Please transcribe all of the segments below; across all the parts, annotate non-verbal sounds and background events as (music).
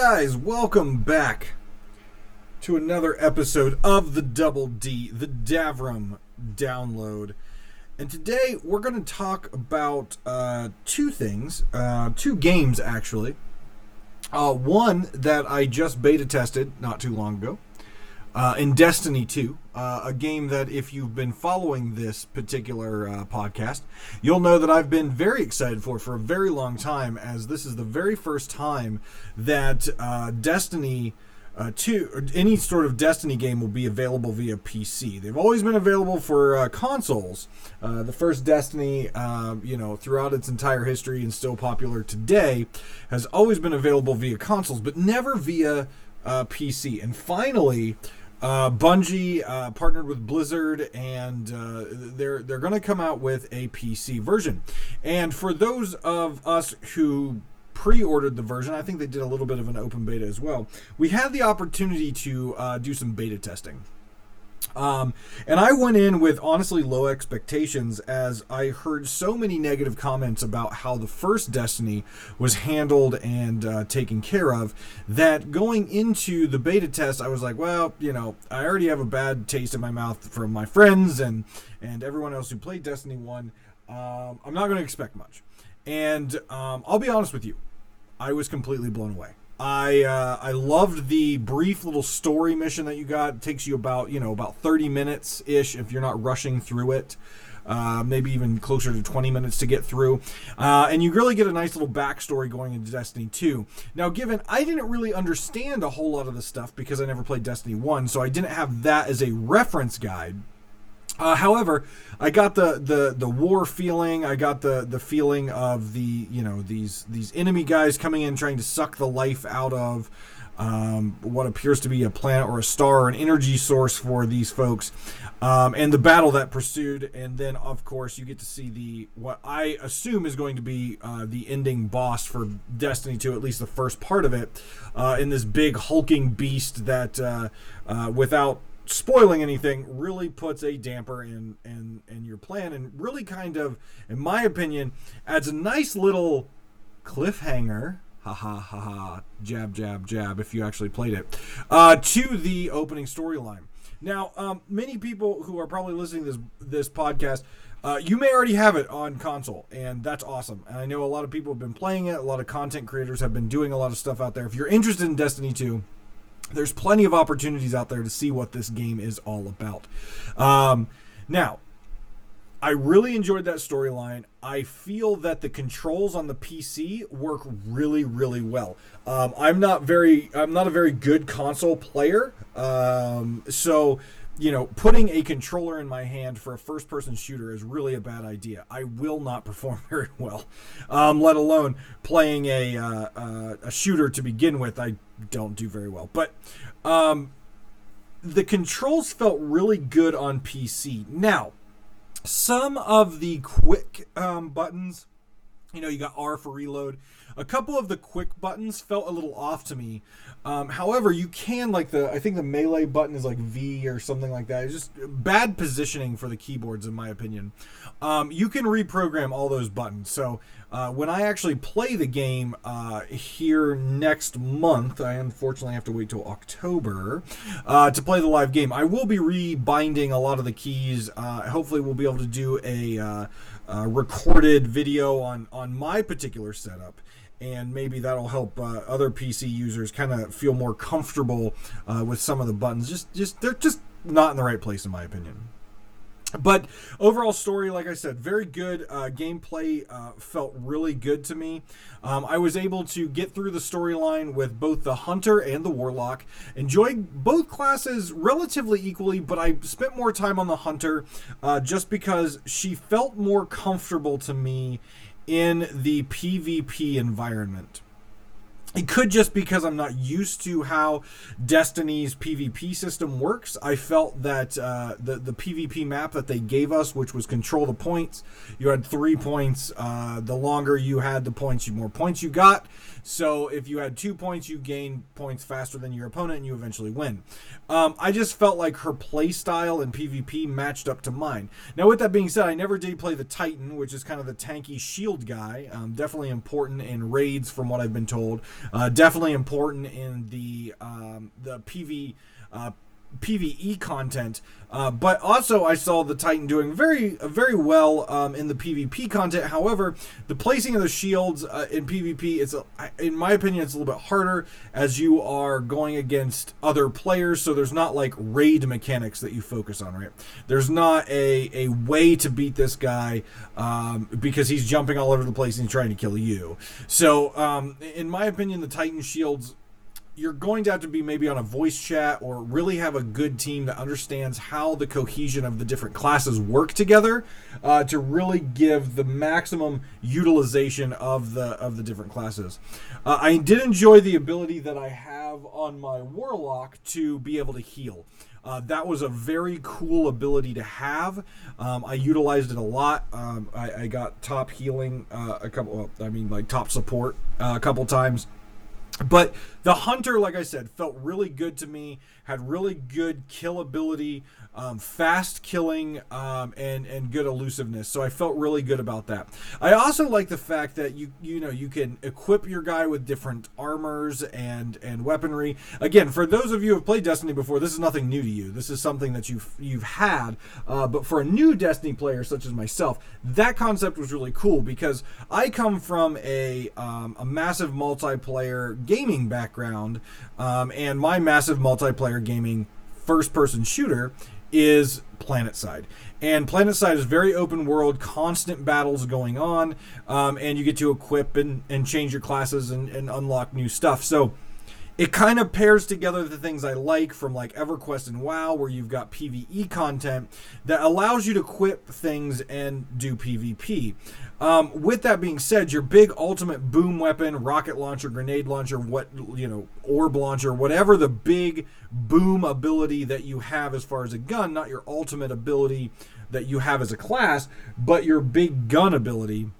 Guys, welcome back to another episode of the Double D, the Davrim download. And today we're going to talk about uh, two things, uh, two games actually. Uh, one that I just beta tested not too long ago, uh, in Destiny 2, uh, a game that if you've been following this particular uh, podcast, you'll know that I've been very excited for for a very long time, as this is the very first time that uh, Destiny. Uh, two, any sort of Destiny game will be available via PC. They've always been available for uh, consoles. Uh, the first Destiny, um, you know, throughout its entire history and still popular today, has always been available via consoles, but never via uh, PC. And finally, uh, Bungie uh, partnered with Blizzard, and uh, they're they're going to come out with a PC version. And for those of us who pre-ordered the version, I think they did a little bit of an open beta as well. We had the opportunity to uh, do some beta testing. Um, and I went in with honestly low expectations as I heard so many negative comments about how the first Destiny was handled and uh, taken care of that going into the beta test, I was like, well, you know, I already have a bad taste in my mouth from my friends and, and everyone else who played Destiny 1. Um, I'm not going to expect much. And um, I'll be honest with you, I was completely blown away. I uh, I loved the brief little story mission that you got. It takes you about you know about thirty minutes ish if you're not rushing through it. Uh, maybe even closer to 20 minutes to get through. Uh, and you really get a nice little backstory going into Destiny 2. Now, given I didn't really understand a whole lot of the stuff because I never played Destiny 1, so I didn't have that as a reference guide. Uh, however, I got the, the the war feeling. I got the the feeling of the you know these these enemy guys coming in trying to suck the life out of um, what appears to be a planet or a star or an energy source for these folks, um, and the battle that pursued. And then of course you get to see the what I assume is going to be uh, the ending boss for Destiny 2, at least the first part of it, uh, in this big hulking beast that uh, uh without spoiling anything really puts a damper in in in your plan and really kind of in my opinion adds a nice little cliffhanger ha ha ha ha jab jab jab if you actually played it uh, to the opening storyline now um, many people who are probably listening to this this podcast uh, you may already have it on console, and that's awesome. And I know a lot of people have been playing it. A lot of content creators have been doing a lot of stuff out there. If you're interested in Destiny 2, there's plenty of opportunities out there to see what this game is all about. Um, now, I really enjoyed that storyline. I feel that the controls on the PC work really, really well. Um, I'm not very, I'm not a very good console player, um, so you know, putting a controller in my hand for a first person shooter is really a bad idea. I will not (laughs) perform very well, um, let alone playing a, uh, uh, a shooter to begin with. I don't do very well. But um, the controls felt really good on PC. Now, some of the quick um, buttons, you know, you got R for reload. A couple of the quick buttons felt a little off to me. Um, however, you can like the I think the melee button is like V or something like that. It's just bad positioning for the keyboards, in my opinion. Um, you can reprogram all those buttons. So uh, when I actually play the game uh, here next month, I unfortunately have to wait till October uh, to play the live game. I will be rebinding a lot of the keys. Uh, hopefully, we'll be able to do a uh, recorded video on on my particular setup and maybe that'll help uh, other PC users kind of feel more comfortable uh, with some of the buttons. Just, just they're just not in the right place, in my opinion. But overall story, like I said, very good. Uh, gameplay uh, felt really good to me. Um, I was able to get through the storyline with both the hunter and the warlock. Enjoyed both classes relatively equally, but I spent more time on the hunter uh, just because she felt more comfortable to me in the PvP environment. It could just because I'm not used to how Destiny's PvP system works. I felt that uh, the the PvP map that they gave us, which was control the points, you had three points. Uh, the longer you had the points, you more points you got. So if you had two points, you gain points faster than your opponent, and you eventually win. Um, I just felt like her play style in PvP matched up to mine. Now, with that being said, I never did play the Titan, which is kind of the tanky shield guy. Um, definitely important in raids, from what I've been told. Uh, definitely important in the um, the PV. PVE content, uh, but also I saw the Titan doing very very well um, in the PvP content. However, the placing of the shields uh, in PvP is, in my opinion, it's a little bit harder as you are going against other players. So there's not like raid mechanics that you focus on, right? There's not a a way to beat this guy um, because he's jumping all over the place and he's trying to kill you. So um, in my opinion, the Titan shields you're going to have to be maybe on a voice chat or really have a good team that understands how the cohesion of the different classes work together uh, to really give the maximum utilization of the of the different classes. Uh, I did enjoy the ability that I have on my warlock to be able to heal. Uh, that was a very cool ability to have. Um, I utilized it a lot. Um, I, I, got top healing uh, a couple. Well, I mean, like top support uh, a couple times but the hunter like i said felt really good to me had really good kill ability um, fast killing, um, and and good elusiveness. So I felt really good about that. I also like the fact that you you know you can equip your guy with different armors and and weaponry. Again, for those of you who have played Destiny before, this is nothing new to you. This is something that you've you've had. Uh, but for a new Destiny player such as myself, that concept was really cool because I come from a um, a massive multiplayer gaming background, um, and my massive multiplayer gaming first person shooter is PlanetSide. And PlanetSide is very open world, constant battles going on, um, and you get to equip and, and change your classes and, and unlock new stuff. So it kind of pairs together the things I like from like EverQuest and WoW, where you've got PVE content that allows you to equip things and do PvP. Um, with that being said, your big ultimate boom weapon, rocket launcher, grenade launcher, what you know, orb launcher, whatever the big boom ability that you have as far as a gun, not your ultimate ability that you have as a class, but your big gun ability.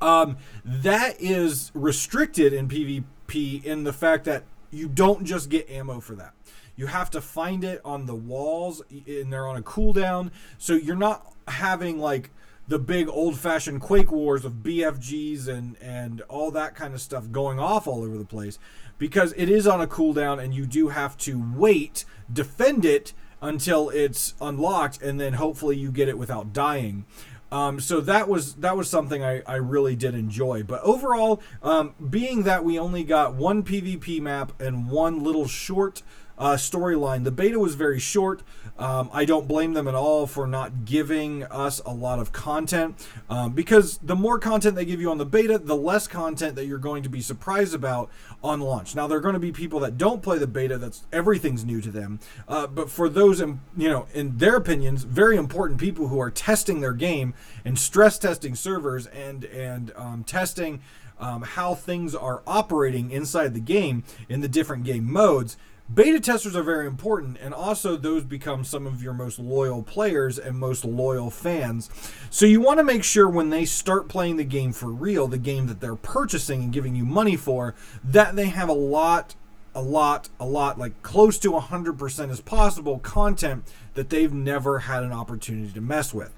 Um, that is restricted in PvP in the fact that you don't just get ammo for that. You have to find it on the walls, and they're on a cooldown. So you're not having like the big old fashioned Quake wars of BFGs and and all that kind of stuff going off all over the place because it is on a cooldown and you do have to wait, defend it until it's unlocked, and then hopefully you get it without dying. Um, so that was that was something I, I really did enjoy. But overall, um, being that we only got one PvP map and one little short uh, storyline. The beta was very short. Um, I don't blame them at all for not giving us a lot of content um, because the more content they give you on the beta, the less content that you're going to be surprised about on launch. Now, there are going to be people that don't play the beta, that's everything's new to them. Uh, but for those, in, you know, in their opinions, very important people who are testing their game and stress testing servers and, and um, testing. Um, how things are operating inside the game in the different game modes Beta testers are very important, and also those become some of your most loyal players and most loyal fans. So you want to make sure when they start playing the game for real, the game that they're purchasing and giving you money for, that they have a lot, a lot, a lot, like close to 100% as possible content that they've never had an opportunity to mess with.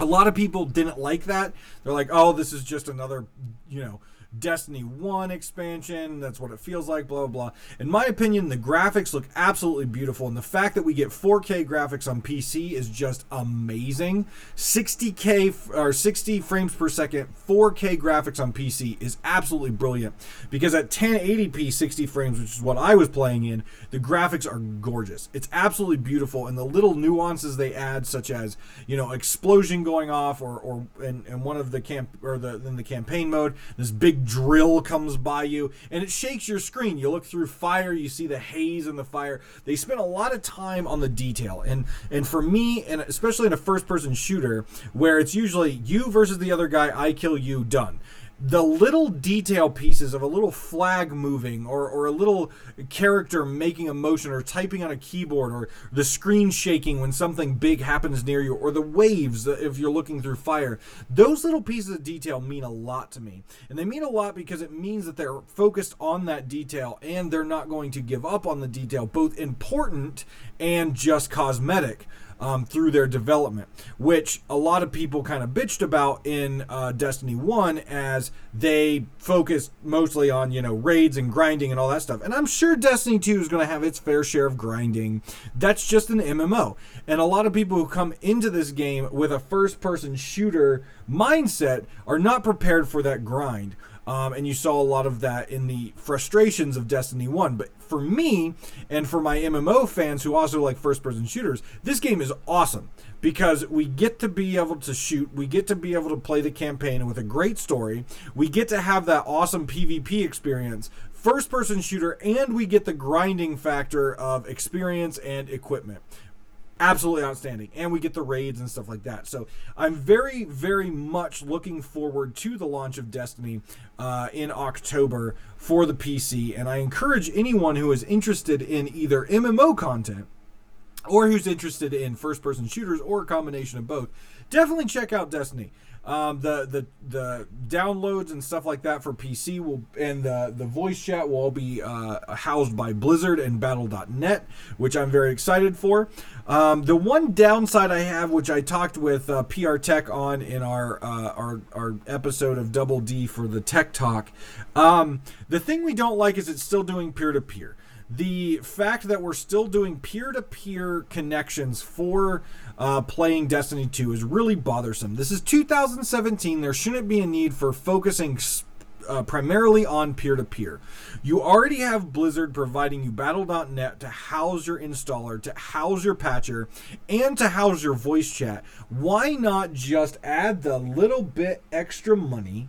A lot of people didn't like that. They're like, oh, this is just another, you know, Destiny 1 expansion. That's what it feels like, blah, blah, blah. In my opinion, the graphics look absolutely beautiful. And the fact that we get 4K graphics on PC is just amazing. 60K or 60 frames per second, 4K graphics on PC is absolutely brilliant. Because at 1080p 60 frames, which is what I was playing in, the graphics are gorgeous. It's absolutely beautiful. And the little nuances they add, such as, you know, explosion going off or, or in, in one of the camp or the in the campaign mode, this big drill comes by you and it shakes your screen. You look through fire, you see the haze and the fire. They spend a lot of time on the detail. And and for me, and especially in a first person shooter where it's usually you versus the other guy, I kill you, done the little detail pieces of a little flag moving or, or a little character making a motion or typing on a keyboard or the screen shaking when something big happens near you or the waves if you're looking through fire those little pieces of detail mean a lot to me. And they mean a lot because it means that they're focused on that detail and they're not going to give up on the detail both important and just cosmetic um, through their development, which a lot of people kind of bitched about in uh, Destiny 1 as they focused mostly on, you know, raids and grinding and all that stuff. And I'm sure Destiny 2 is going to have its fair share of grinding. That's just an MMO. And a lot of people who come into this game with a first person shooter mindset are not prepared for that grind. Um, and you saw a lot of that in the frustrations of Destiny 1. But for me, and for my MMO fans who also like first person shooters, this game is awesome because we get to be able to shoot, we get to be able to play the campaign with a great story, we get to have that awesome PvP experience, first person shooter, and we get the grinding factor of experience and equipment absolutely outstanding. And we get the raids and stuff like that. So i'm very very much looking forward to the launch of destiny uh, in october for the pc and i encourage anyone who is interested in either mmo content or who's interested in first person shooters or a combination of both definitely check out destiny um, the the the downloads and stuff like that for PC will and the the voice chat will all be uh, housed by Blizzard and Battle.net, which I'm very excited for. Um, the one downside I have, which I talked with uh, PR Tech on in our uh, our our episode of Double D for the Tech Talk, um, the thing we don't like is it's still doing peer to peer the fact that we're still doing peer-to-peer connections for uh, playing Destiny 2 is really bothersome. This is 2017. There shouldn't be a need for focusing uh, primarily on peer-to-peer. You already have Blizzard providing you Battle.net to house your installer, to house your patcher, and to house your voice chat. Why not just add the little bit extra money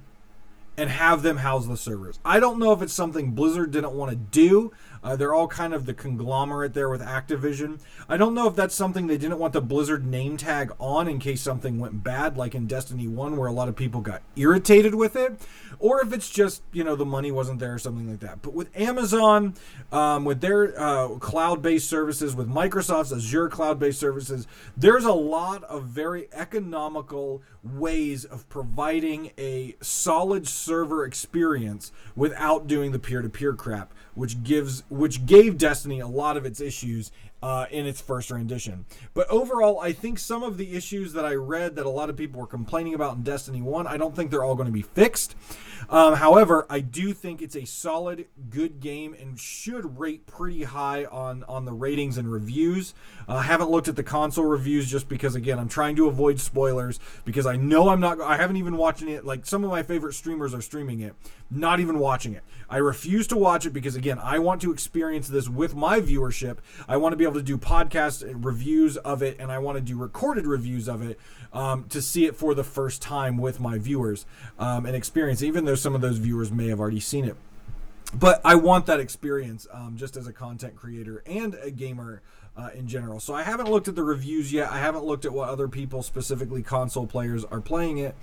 and have them house the servers? I don't know if it's something Blizzard didn't want to do. Uh, they're all kind of the conglomerate there with Activision. I don't know if that's something they didn't want the Blizzard name tag on in case something went bad, like in Destiny 1, where a lot of people got irritated with it, or if it's just, you know, the money wasn't there or something like that. But with Amazon, um, with their uh, cloud based services, with Microsoft's Azure cloud based services, there's a lot of very economical ways of providing a solid server experience without doing the peer to peer crap which gives which gave Destiny a lot of its issues uh, in its first rendition. But overall, I think some of the issues that I read that a lot of people were complaining about in Destiny 1, I don't think they're all going to be fixed. Um, however, I do think it's a solid, good game and should rate pretty high on, on the ratings and reviews. Uh, I haven't looked at the console reviews just because, again, I'm trying to avoid spoilers because I know I'm not, I haven't even watching it. Like some of my favorite streamers are streaming it, not even watching it. I refuse to watch it because, again, I want to experience this with my viewership. I want to be able to do podcast and reviews of it, and I want to do recorded reviews of it um, to see it for the first time with my viewers um, and experience, even though some of those viewers may have already seen it. But I want that experience um, just as a content creator and a gamer uh, in general. So I haven't looked at the reviews yet. I haven't looked at what other people, specifically console players, are playing it,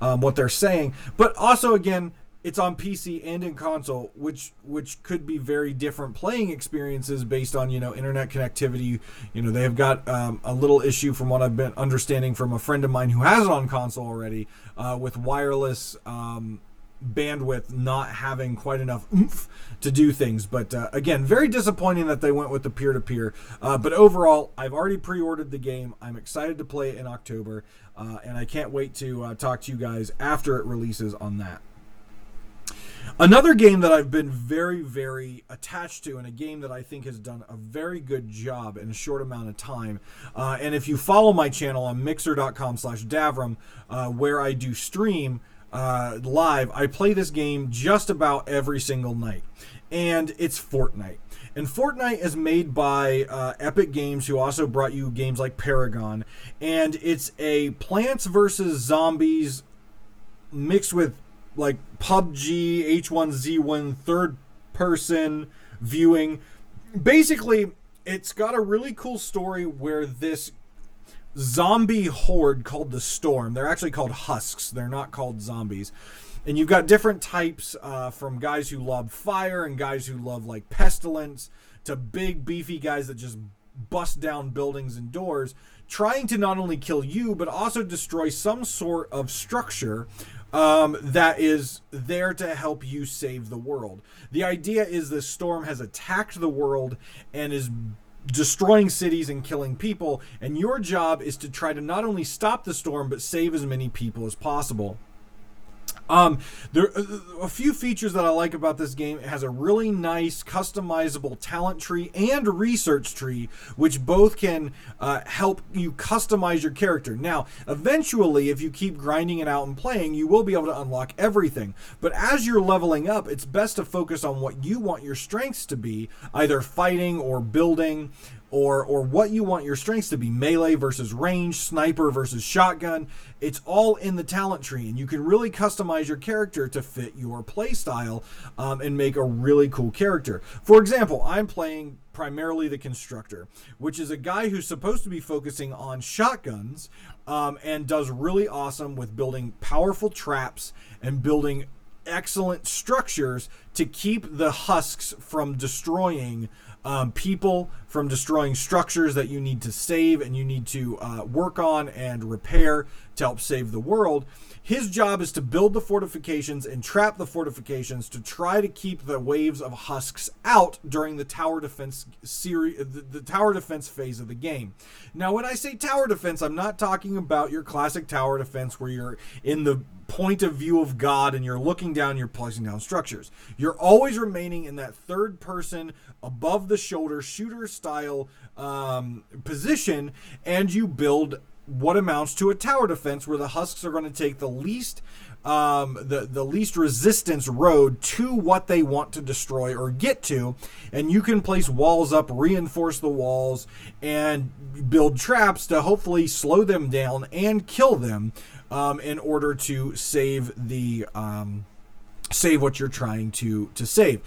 um, what they're saying. But also, again, it's on PC and in console, which which could be very different playing experiences based on you know internet connectivity. You know they have got um, a little issue from what I've been understanding from a friend of mine who has it on console already uh, with wireless. Um, bandwidth not having quite enough oomph to do things. But uh, again, very disappointing that they went with the peer to peer. But overall, I've already pre ordered the game. I'm excited to play it in October. Uh, and I can't wait to uh, talk to you guys after it releases on that. Another game that I've been very, very attached to, and a game that I think has done a very good job in a short amount of time. Uh, and if you follow my channel on mixer.com slash Davrim, uh, where I do stream uh, live, I play this game just about every single night. And it's Fortnite. And Fortnite is made by uh, Epic Games, who also brought you games like Paragon. And it's a Plants vs. Zombies mixed with like PUBG, H1Z1 third person viewing. Basically, it's got a really cool story where this zombie horde called the Storm, they're actually called husks, they're not called zombies. And you've got different types uh, from guys who love fire and guys who love like pestilence to big, beefy guys that just bust down buildings and doors, trying to not only kill you, but also destroy some sort of structure um, that is there to help you save the world. The idea is this storm has attacked the world and is destroying cities and killing people. And your job is to try to not only stop the storm, but save as many people as possible. Um, there a few features that I like about this game. It has a really nice customizable talent tree and research tree, which both can uh, help you customize your character. Now, eventually, if you keep grinding it out and playing, you will be able to unlock everything. But as you're leveling up, it's best to focus on what you want your strengths to be, either fighting or building or or what you want your strengths to be melee versus range sniper versus shotgun it's all in the talent tree and you can really customize your character to fit your playstyle um, and make a really cool character. For example i'm playing primarily the constructor which is a guy who's supposed to be focusing on shotguns um, and does really awesome with building powerful traps and building excellent structures to keep the husks from destroying um, people from destroying structures that you need to save and you need to uh, work on and repair to help save the world. His job is to build the fortifications and trap the fortifications to try to keep the waves of husks out during the tower defense series, the, the tower defense phase of the game. Now, when I say tower defense, I'm not talking about your classic tower defense where you're in the point of view of God and you're looking down, you're placing down structures. You're always remaining in that third person, above the shoulder, shooter style um, position, and you build what amounts to a tower defense where the husks are going to take the least um, the the least resistance road to what they want to destroy or get to, and you can place walls up, reinforce the walls, and build traps to hopefully slow them down and kill them um, in order to save the um, save what you're trying to to save.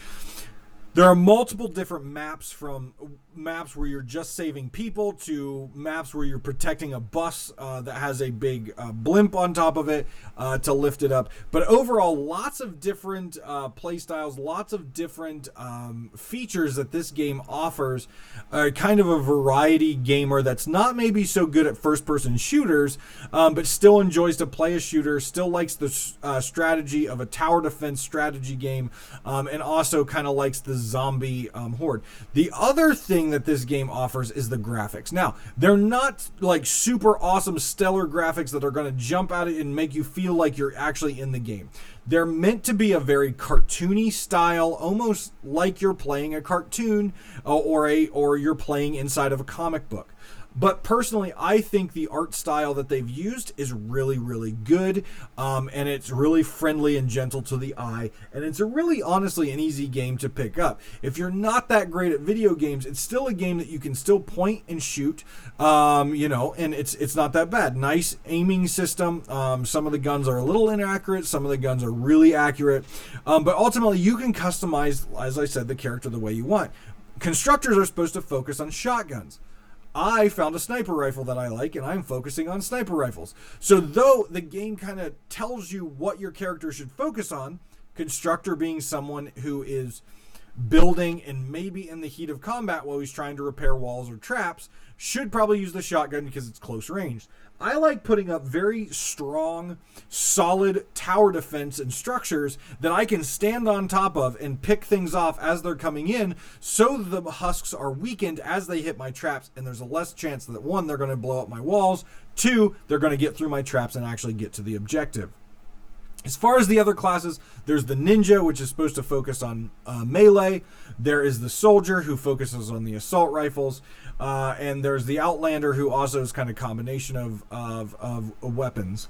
There are multiple different maps from maps where you're just saving people to maps where you're protecting a bus uh, that has a big uh, blimp on top of it uh, to lift it up. But overall, lots of different uh, play styles, lots of different um, features that this game offers. kind of a variety gamer that's not maybe so good at first person shooters, um, but still enjoys to play a shooter, still likes the uh, strategy of a tower defense strategy game, um, and also kind of likes the zombie um, horde. The other thing that this game offers is the graphics. Now, they're not like super awesome, stellar graphics that are going to jump out and make you feel like you're actually in the game. They're meant to be a very cartoony style, almost like you're playing a cartoon uh, or a or you're playing inside of a comic book. But personally, I think the art style that they've used is really, really good. Um, and it's really friendly and gentle to the eye. And it's a really, honestly, an easy game to pick up. If you're not that great at video games, it's still a game that you can still point and shoot. Um, you know, and it's it's not that bad. Nice aiming system. Um, some of the guns are a little inaccurate. Some of the guns are really accurate. Um, but ultimately, you can customize, as I said, the character the way you want. Constructors are supposed to focus on shotguns. I found a sniper rifle that I like, and I'm focusing on sniper rifles. So, though the game kind of tells you what your character should focus on, constructor being someone who is building and maybe in the heat of combat while he's trying to repair walls or traps, should probably use the shotgun because it's close range. I like putting up very strong, solid tower defense and structures that I can stand on top of and pick things off as they're coming in so the husks are weakened as they hit my traps and there's a less chance that one, they're going to blow up my walls, two, they're going to get through my traps and actually get to the objective. As far as the other classes, there's the ninja, which is supposed to focus on uh, melee. There is the soldier, who focuses on the assault rifles. Uh, and there's the outlander, who also is kind of a combination of, of, of weapons.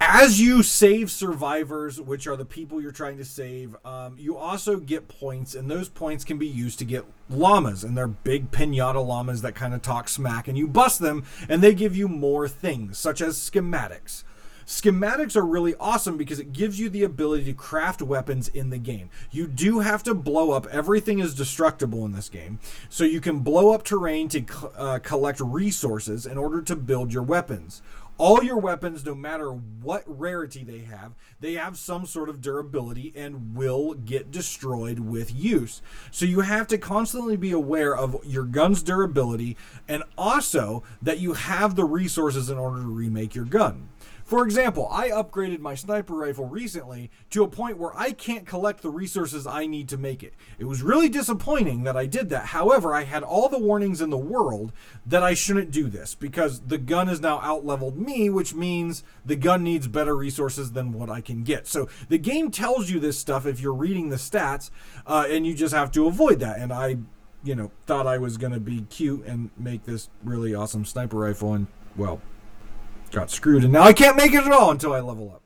As you save survivors, which are the people you're trying to save, um, you also get points, and those points can be used to get llamas, and they're big pinata llamas that kind of talk smack, and you bust them, and they give you more things, such as schematics. Schematics are really awesome because it gives you the ability to craft weapons in the game. You do have to blow up. Everything is destructible in this game. So you can blow up terrain to uh, collect resources in order to build your weapons all your weapons, no matter what rarity they have, they have some sort of durability and will get destroyed with use. So you have to constantly be aware of your gun's durability and also that you have the resources in order to remake your gun. For example, I upgraded my sniper rifle recently to a point where I can't collect the resources I need to make it. It was really disappointing that I did that. However, I had all the warnings in the world that I shouldn't do this because the gun has now outleveled me, which means the gun needs better resources than what I can get. So the game tells you this stuff if you're reading the stats, uh, and you just have to avoid that. And I, you know, thought I was going to be cute and make this really awesome sniper rifle, and well, got screwed. And now I can't make it at all until I level up.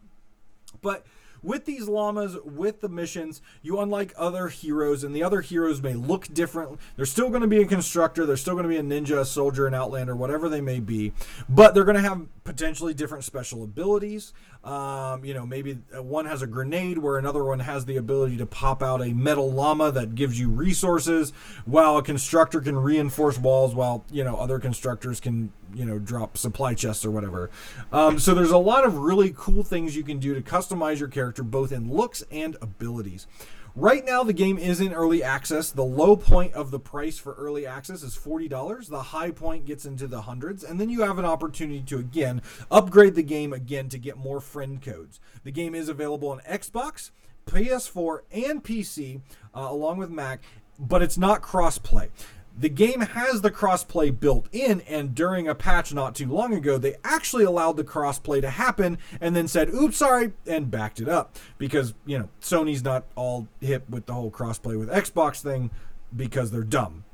But with these llamas, with the missions, you unlike other heroes, and the other heroes may look different. They're still going to be a constructor, they're still going to be a ninja, a soldier, an outlander, whatever they may be, but they're going to have potentially different special abilities. Um, you know, maybe one has a grenade where another one has the ability to pop out a metal llama that gives you resources, while a constructor can reinforce walls, while, you know, other constructors can, you know, drop supply chests or whatever. Um, so there's a lot of really cool things you can do to customize your character, both in looks and abilities. Right now, the game is in early access. The low point of the price for early access is $40. The high point gets into the hundreds. And then you have an opportunity to, again, upgrade the game again to get more friend codes. The game is available on Xbox, PS4, and PC, uh, along with Mac, but it's not cross play the game has the crossplay built in, and during a patch not too long ago, they actually allowed the crossplay to happen and then said, oops, sorry, and backed it up. Because, you know, Sony's not all hip with the whole crossplay with Xbox thing because they're dumb.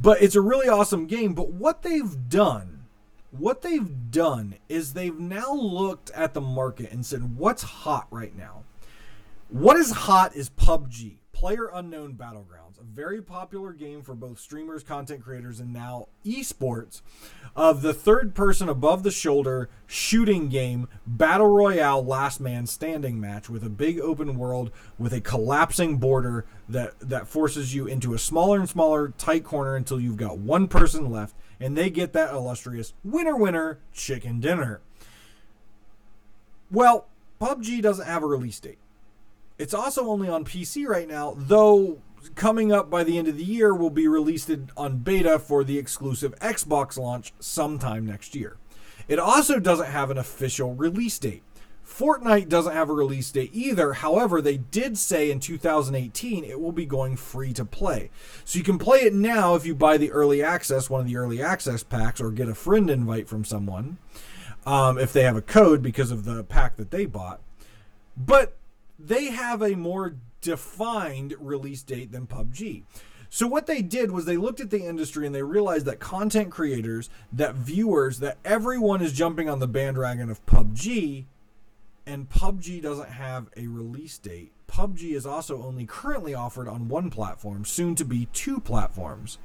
But it's a really awesome game. But what they've done, what they've done is they've now looked at the market and said, what's hot right now? What is hot is PUBG, Player Unknown Battleground a very popular game for both streamers, content creators, and now esports, of the third person above the shoulder shooting game battle royale last man standing match with a big open world with a collapsing border that that forces you into a smaller and smaller tight corner until you've got one person left and they get that illustrious winner winner chicken dinner. Well, PUBG doesn't have a release date. It's also only on PC right now, though coming up by the end of the year will be released on beta for the exclusive Xbox launch sometime next year. It also doesn't have an official release date. Fortnite doesn't have a release date either. However, they did say in 2018 it will be going free to play. So you can play it now if you buy the early access, one of the early access packs, or get a friend invite from someone um, if they have a code because of the pack that they bought. But they have a more defined release date than PUBG. So what they did was they looked at the industry and they realized that content creators, that viewers, that everyone is jumping on the bandwagon of PUBG and PUBG doesn't have a release date. PUBG is also only currently offered on one platform, soon to be two platforms.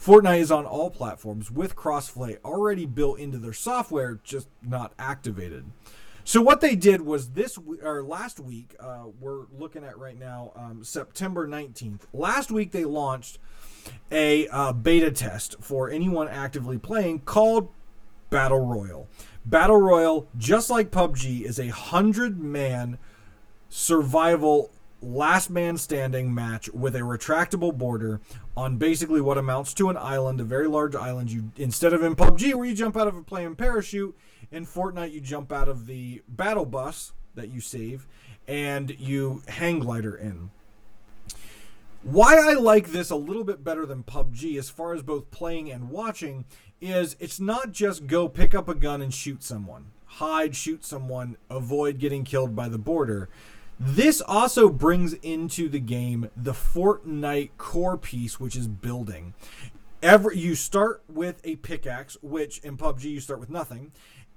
Fortnite is on all platforms with crossplay already built into their software, just not activated. So what they did was this or last week, uh, we're looking at right now, um, September 19th. Last week they launched a uh, beta test for anyone actively playing called Battle Royale. Battle Royale, just like PUBG, is a hundred man survival last man standing match with a retractable border on basically what amounts to an island, a very large island. You instead of in PUBG where you jump out of a plane parachute, in Fortnite, you jump out of the battle bus that you save and you hang glider in. Why I like this a little bit better than PUBG, as far as both playing and watching, is it's not just go pick up a gun and shoot someone, hide, shoot someone, avoid getting killed by the border. This also brings into the game the Fortnite core piece, which is building. Every you start with a pickaxe, which in PUBG you start with nothing,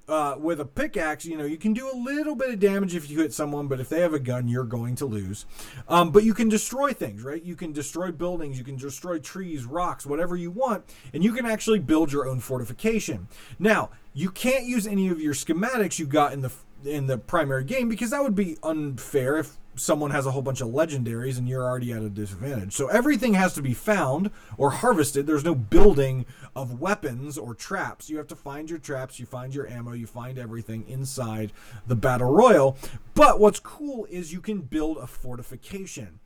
uh, with a pickaxe, you know, you can do a little bit of damage if you hit someone, but if they have a gun, you're going to lose. Um, but you can destroy things, right? You can destroy buildings, you can destroy trees, rocks, whatever you want, and you can actually build your own fortification. Now, you can't use any of your schematics you got in the in the primary game because that would be unfair if someone has a whole bunch of legendaries and you're already at a disadvantage. So everything has to be found or harvested. There's no building of weapons or traps. You have to find your traps, you find your ammo, you find everything inside the battle royale. But what's cool is you can build a fortification.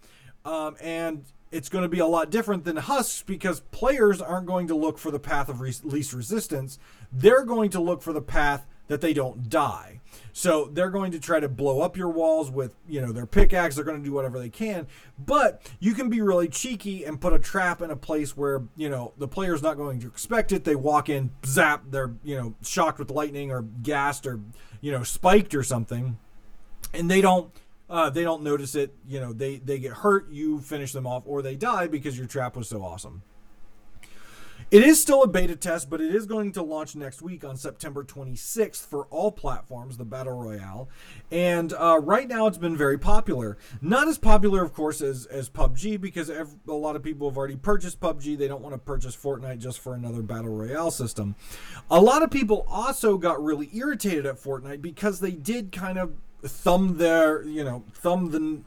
Um, and it's going to be a lot different than husks because players aren't going to look for the path of re- least resistance. They're going to look for the path that they don't die. So they're going to try to blow up your walls with, you know, their pickaxe. They're going to do whatever they can. But you can be really cheeky and put a trap in a place where, you know, the player's not going to expect it. They walk in, zap, they're, you know, shocked with lightning or gassed or, you know, spiked or something. And they don't uh, they don't notice it. You know, they they get hurt. You finish them off, or they die because your trap was so awesome. It is still a beta test, but it is going to launch next week on September 26th for all platforms, the Battle Royale. And uh, right now it's been very popular. Not as popular, of course, as, as PUBG because a lot of people have already purchased PUBG. They don't want to purchase Fortnite just for another Battle Royale system. A lot of people also got really irritated at Fortnite because they did kind of thumb their, you know, thumb the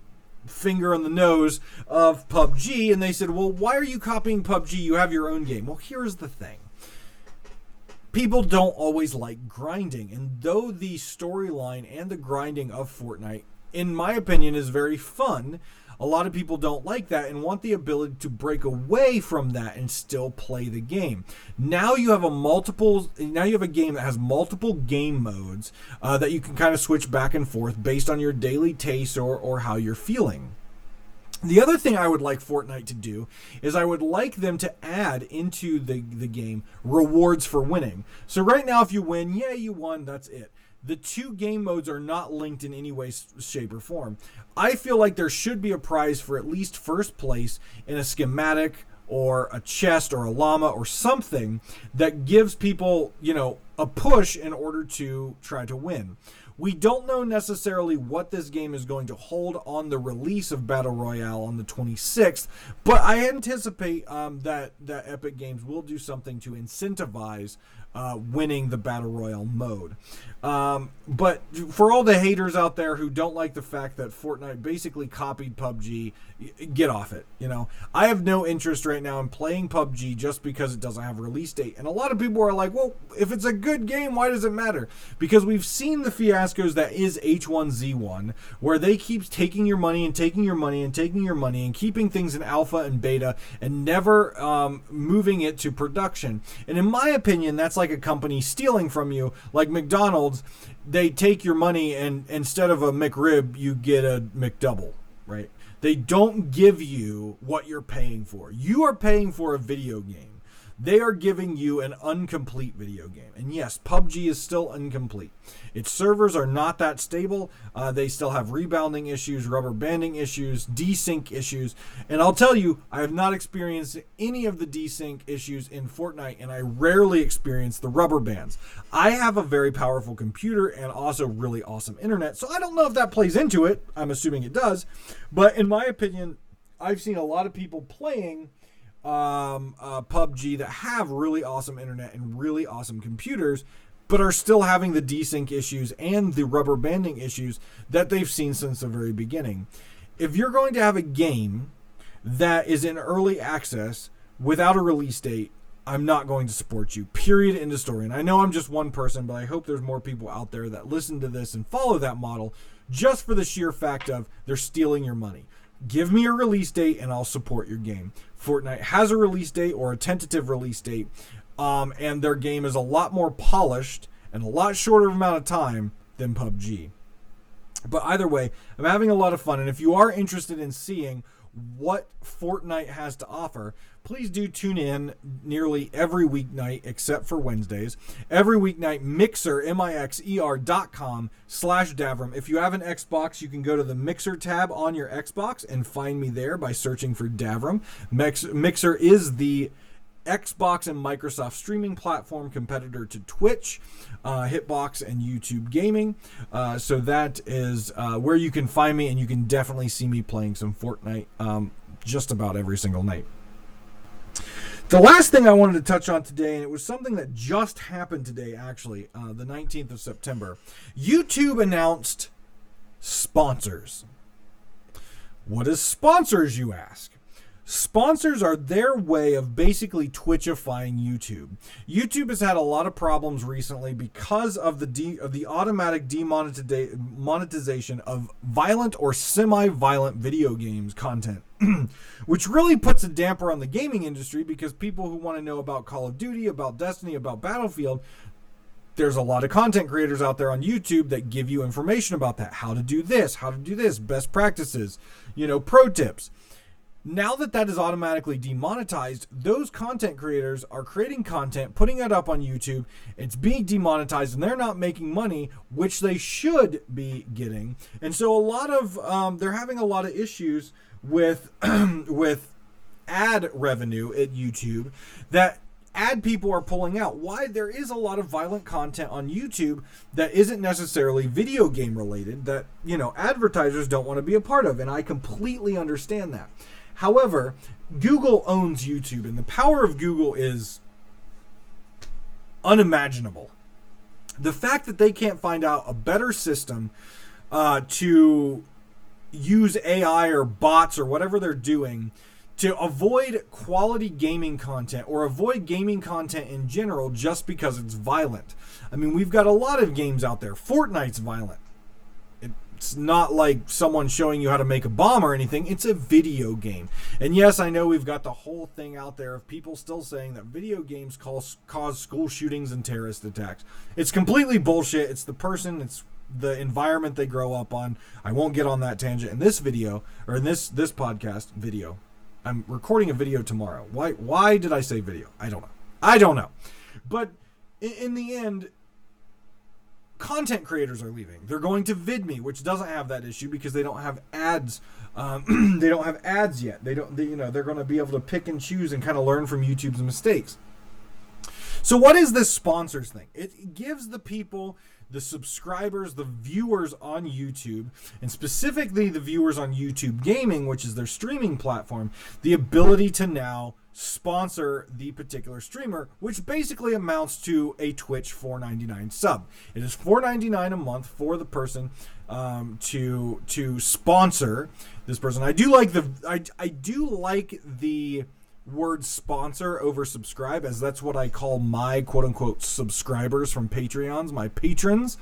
finger on the nose of PUBG, and they said, Well, why are you copying PUBG? You have your own game. Well, here's the thing people don't always like grinding, and though the storyline and the grinding of Fortnite, in my opinion, is very fun, a lot of people don't like that and want the ability to break away from that and still play the game. Now you have a multiple. Now you have a game that has multiple game modes uh, that you can kind of switch back and forth based on your daily taste or or how you're feeling. The other thing I would like Fortnite to do is I would like them to add into the, the game rewards for winning. So right now, if you win, yeah, you won, that's it the two game modes are not linked in any way, shape, or form. I feel like there should be a prize for at least first place in a schematic or a chest or a llama or something that gives people, you know, a push in order to try to win. We don't know necessarily what this game is going to hold on the release of Battle Royale on the 26th, but I anticipate um, that that Epic Games will do something to incentivize uh, winning the battle royale mode. Um, but for all the haters out there who don't like the fact that Fortnite basically copied PUBG, get off it. You know, I have no interest right now in playing PUBG just because it doesn't have a release date. And a lot of people are like, well, if it's a good game, why does it matter? Because we've seen the fiascos that is H1Z1, where they keep taking your money and taking your money and taking your money and keeping things in alpha and beta and never um, moving it to production. And in my opinion, that's like like a company stealing from you, like McDonald's, they take your money and instead of a McRib, you get a McDouble, right? They don't give you what you're paying for. You are paying for a video game. They are giving you an incomplete video game. And yes, PUBG is still incomplete. Its servers are not that stable. Uh, they still have rebounding issues, rubber banding issues, desync issues. And I'll tell you, I have not experienced any of the desync issues in Fortnite, and I rarely experience the rubber bands. I have a very powerful computer and also really awesome internet, so I don't know if that plays into it. I'm assuming it does. But in my opinion, I've seen a lot of people playing um, uh, PUBG that have really awesome internet and really awesome computers, but are still having the desync issues and the rubber banding issues that they've seen since the very beginning. If you're going to have a game that is in early access without a release date, I'm not going to support you. Period. End of story. And I know I'm just one person, but I hope there's more people out there that listen to this and follow that model just for the sheer fact of they're stealing your money. Give me a release date and I'll support your game. Fortnite has a release date or a tentative release date, um, and their game is a lot more polished and a lot shorter amount of time than PUBG. But either way, I'm having a lot of fun, and if you are interested in seeing what Fortnite has to offer, please do tune in nearly every weeknight except for Wednesdays. Every weeknight, Mixer, M-I-X-E-R dot com slash Davrim. If you have an Xbox, you can go to the Mixer tab on your Xbox and find me there by searching for Davrim. Mix, Mixer is the Xbox and Microsoft streaming platform competitor to Twitch, uh, Hitbox, and YouTube Gaming. Uh, so that is uh, where you can find me, and you can definitely see me playing some Fortnite um, just about every single night. The last thing I wanted to touch on today, and it was something that just happened today, actually, uh, the 19th of September. YouTube announced sponsors. What is sponsors, you ask? Sponsors are their way of basically Twitchifying YouTube. YouTube has had a lot of problems recently because of the de- of the automatic demonetization of violent or semi-violent video games content, (clears throat) which really puts a damper on the gaming industry because people who want to know about Call of Duty, about Destiny, about Battlefield there's a lot of content creators out there on YouTube that give you information about that, how to do this, how to do this, best practices, you know, pro tips. Now that that is automatically demonetized, those content creators are creating content, putting it up on YouTube. It's being demonetized, and they're not making money, which they should be getting. And so, a lot of um, they're having a lot of issues with (clears throat) with ad revenue at YouTube that ad people are pulling out. Why there is a lot of violent content on YouTube that isn't necessarily video game related that, you know, advertisers don't want to be a part of and I completely understand that. However, Google owns YouTube, and the power of Google is unimaginable. The fact that they can't find out a better system uh, to use AI or bots or whatever they're doing to avoid quality gaming content or avoid gaming content in general just because it's violent. I mean, we've got a lot of games out there. Fortnite's violent it's not like someone showing you how to make a bomb or anything. It's a video game. And yes, I know we've got the whole thing out there of people still saying that video games cause, cause school shootings and terrorist attacks. It's completely bullshit. It's the person, it's the environment they grow up on. I won't get on that tangent in this video or in this this podcast video. I'm recording a video tomorrow. Why why did I say video? I don't know. I don't know. But in, in the end, content creators are leaving. They're going to VidMe, which doesn't have that issue because they don't have ads. Um, (clears throat) they don't have ads yet. They don't. They, you know, they're going to be able to pick and choose and kind of learn from YouTube's mistakes. So, what is this sponsors thing? It gives the people, the subscribers, the viewers on YouTube, and specifically the viewers on YouTube Gaming, which is their streaming platform, the ability to now sponsor the particular streamer, which basically amounts to a Twitch 4.99 sub. It is 4.99 a month for the person um, to to sponsor this person. I do like the I, I do like the word sponsor over subscribe as that's what I call my quote unquote subscribers from Patreons, my patrons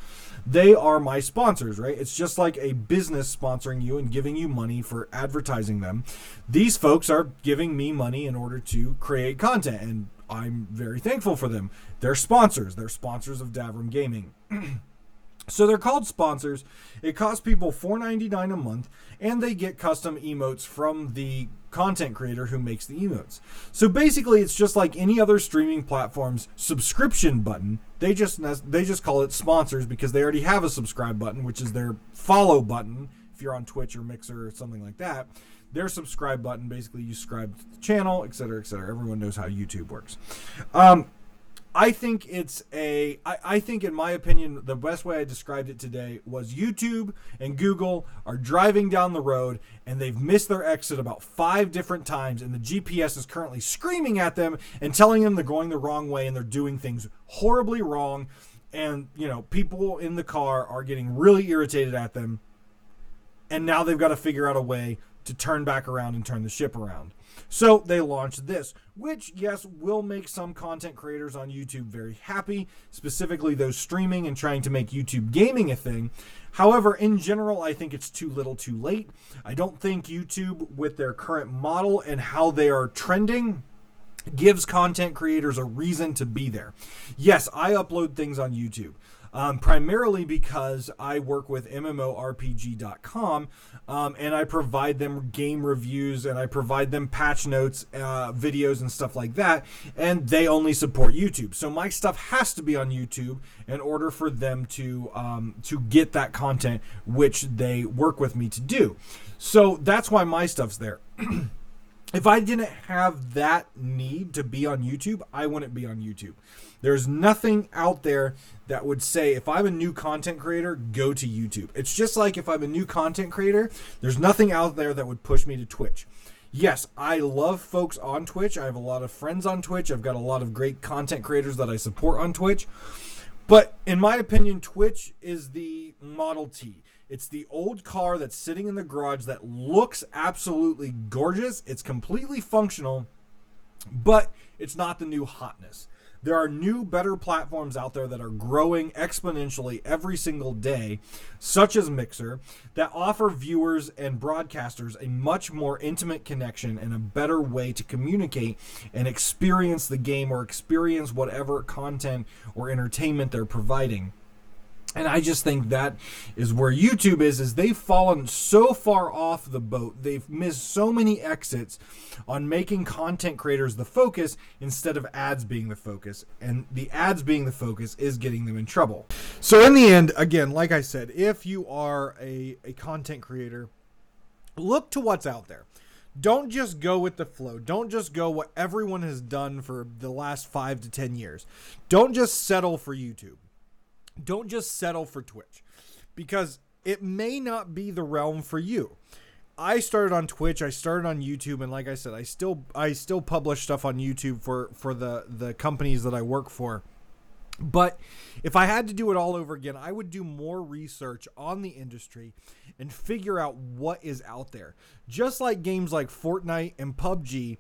they are my sponsors, right? It's just like a business sponsoring you and giving you money for advertising them. These folks are giving me money in order to create content, and I'm very thankful for them. They're sponsors, they're sponsors of Davrim Gaming. (clears throat) So they're called sponsors. It costs people $4.99 a month, and they get custom emotes from the content creator who makes the emotes. So basically, it's just like any other streaming platform's subscription button. They just they just call it sponsors because they already have a subscribe button, which is their follow button. If you're on Twitch or Mixer or something like that, their subscribe button basically you subscribe to the channel, etc., etc. Everyone knows how YouTube works. Um, I think it's a. I, I think, in my opinion, the best way I described it today was YouTube and Google are driving down the road and they've missed their exit about five different times, and the GPS is currently screaming at them and telling them they're going the wrong way and they're doing things horribly wrong. And, you know, people in the car are getting really irritated at them. And now they've got to figure out a way to turn back around and turn the ship around. So they launched this, which, yes, will make some content creators on YouTube very happy, specifically those streaming and trying to make YouTube gaming a thing. However, in general, I think it's too little too late. I don't think YouTube, with their current model and how they are trending, gives content creators a reason to be there. Yes, I upload things on YouTube um, primarily because I work with MMORPG.com um, and I provide them game reviews and I provide them patch notes, uh, videos, and stuff like that. And they only support YouTube, so my stuff has to be on YouTube in order for them to um, to get that content, which they work with me to do. So that's why my stuff's there. (clears throat) if I didn't have that need to be on YouTube, I wouldn't be on YouTube. There's nothing out there that would say if I'm a new content creator, go to YouTube. It's just like if I'm a new content creator, there's nothing out there that would push me to Twitch. Yes, I love folks on Twitch. I have a lot of friends on Twitch. I've got a lot of great content creators that I support on Twitch. But in my opinion, Twitch is the Model T. It's the old car that's sitting in the garage that looks absolutely gorgeous. It's completely functional, but it's not the new hotness. There are new, better platforms out there that are growing exponentially every single day, such as Mixer, that offer viewers and broadcasters a much more intimate connection and a better way to communicate and experience the game or experience whatever content or entertainment they're providing. And I just think that is where YouTube is is they've fallen so far off the boat. They've missed so many exits on making content creators the focus instead of ads being the focus. And the ads being the focus is getting them in trouble. So in the end, again, like I said, if you are a, a content creator, look to what's out there. Don't just go with the flow. Don't just go what everyone has done for the last five to 10 years. Don't just settle for YouTube don't just settle for Twitch because it may not be the realm for you. I started on Twitch, I started on YouTube and like I said, I still I still publish stuff on YouTube for for the the companies that I work for. But if I had to do it all over again, I would do more research on the industry and figure out what is out there. Just like games like Fortnite and PUBG,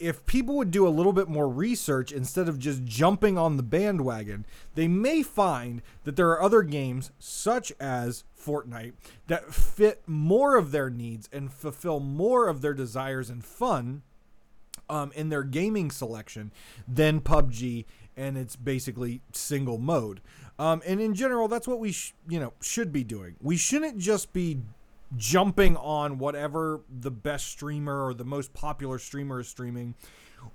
if people would do a little bit more research instead of just jumping on the bandwagon, they may find that there are other games, such as Fortnite, that fit more of their needs and fulfill more of their desires and fun um, in their gaming selection than PUBG and it's basically single mode. Um, and in general, that's what we sh- you know should be doing. We shouldn't just be jumping on whatever the best streamer or the most popular streamer is streaming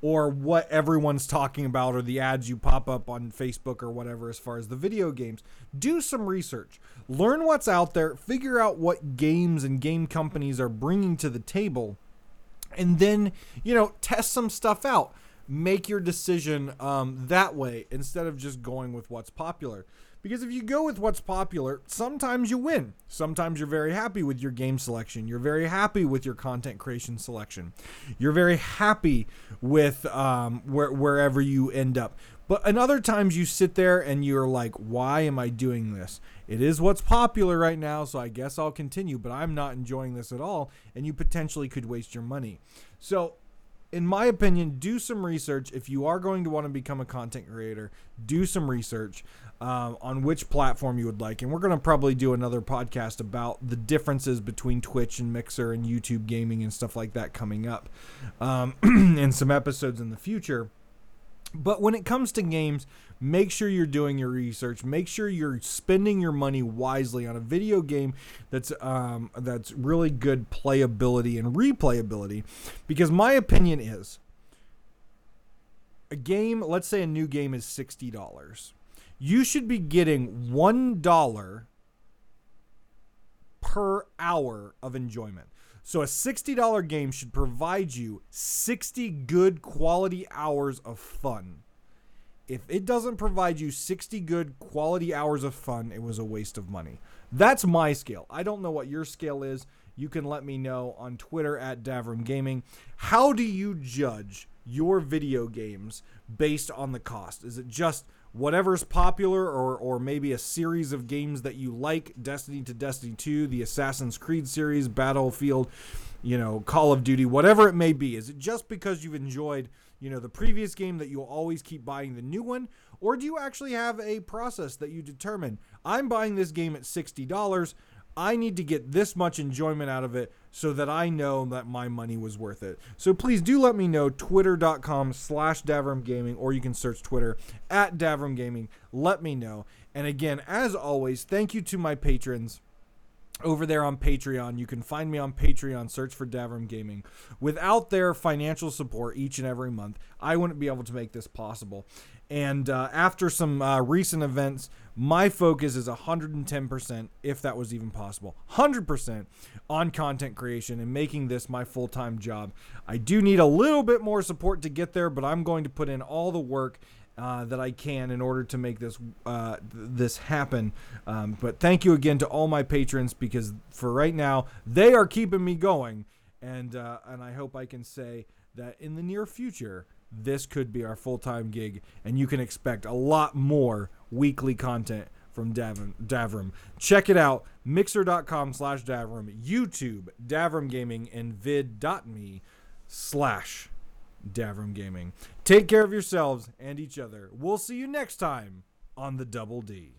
or what everyone's talking about or the ads you pop up on Facebook or whatever as far as the video games. Do some research. Learn what's out there, figure out what games and game companies are bringing to the table and then, you know, test some stuff out. Make your decision um, that way instead of just going with what's popular. Because if you go with what's popular, sometimes you win. Sometimes you're very happy with your game selection. You're very happy with your content creation selection. You're very happy with um, where, wherever you end up. But in other times you sit there and you're like, why am I doing this? It is what's popular right now, so I guess I'll continue, but I'm not enjoying this at all. And you potentially could waste your money. So in my opinion, do some research. If you are going to want to become a content creator, do some research um, on which platform you would like. And we're going to probably do another podcast about the differences between Twitch and Mixer and YouTube gaming and stuff like that coming up um, (clears throat) in some episodes in the future. But when it comes to games, make sure you're doing your research. Make sure you're spending your money wisely on a video game that's um, that's really good playability and replayability. Because my opinion is, a game, let's say a new game is sixty dollars you should be getting $1 per hour of enjoyment. So a $60 game should provide you 60 good quality hours of fun. If it doesn't provide you 60 good quality hours of fun, it was a waste of money. That's my scale. I don't know what your scale is. You can let me know on Twitter at Davrim Gaming. How do you judge your video games based on the cost? Is it just whatever's popular or or maybe a series of games that you like destiny to destiny 2 the assassin's creed series battlefield you know call of duty whatever it may be is it just because you've enjoyed you know the previous game that you'll always keep buying the new one? Or do you actually have a process that you determine i'm buying this game at $60 I need to get this much enjoyment out of it so that I know that my money was worth it. So please do let me know, twitter.com slash Davrim Gaming, or you can search Twitter at Davrim Gaming. Let me know. And again, as always, thank you to my patrons over there on Patreon. You can find me on Patreon, search for Davrim Gaming. Without their financial support each and every month, I wouldn't be able to make this possible. And uh, after some uh, recent events, my focus is 110%, if that was even possible, 100% on content creation and making this my full time job. I do need a little bit more support to get there, but I'm going to put in all the work uh, that I can in order to make this uh, th- this happen. Um, but thank you again to all my patrons because for right now they are keeping me going, and uh, and I hope I can say that in the near future this could be our full time gig, and you can expect a lot more weekly content from Davrim. Davrim. Check it out, mixer.com slash Davrim, YouTube, Davrim Gaming, and vid.me slash Davrim Gaming. Take care of yourselves and each other. We'll see you next time on the Double D.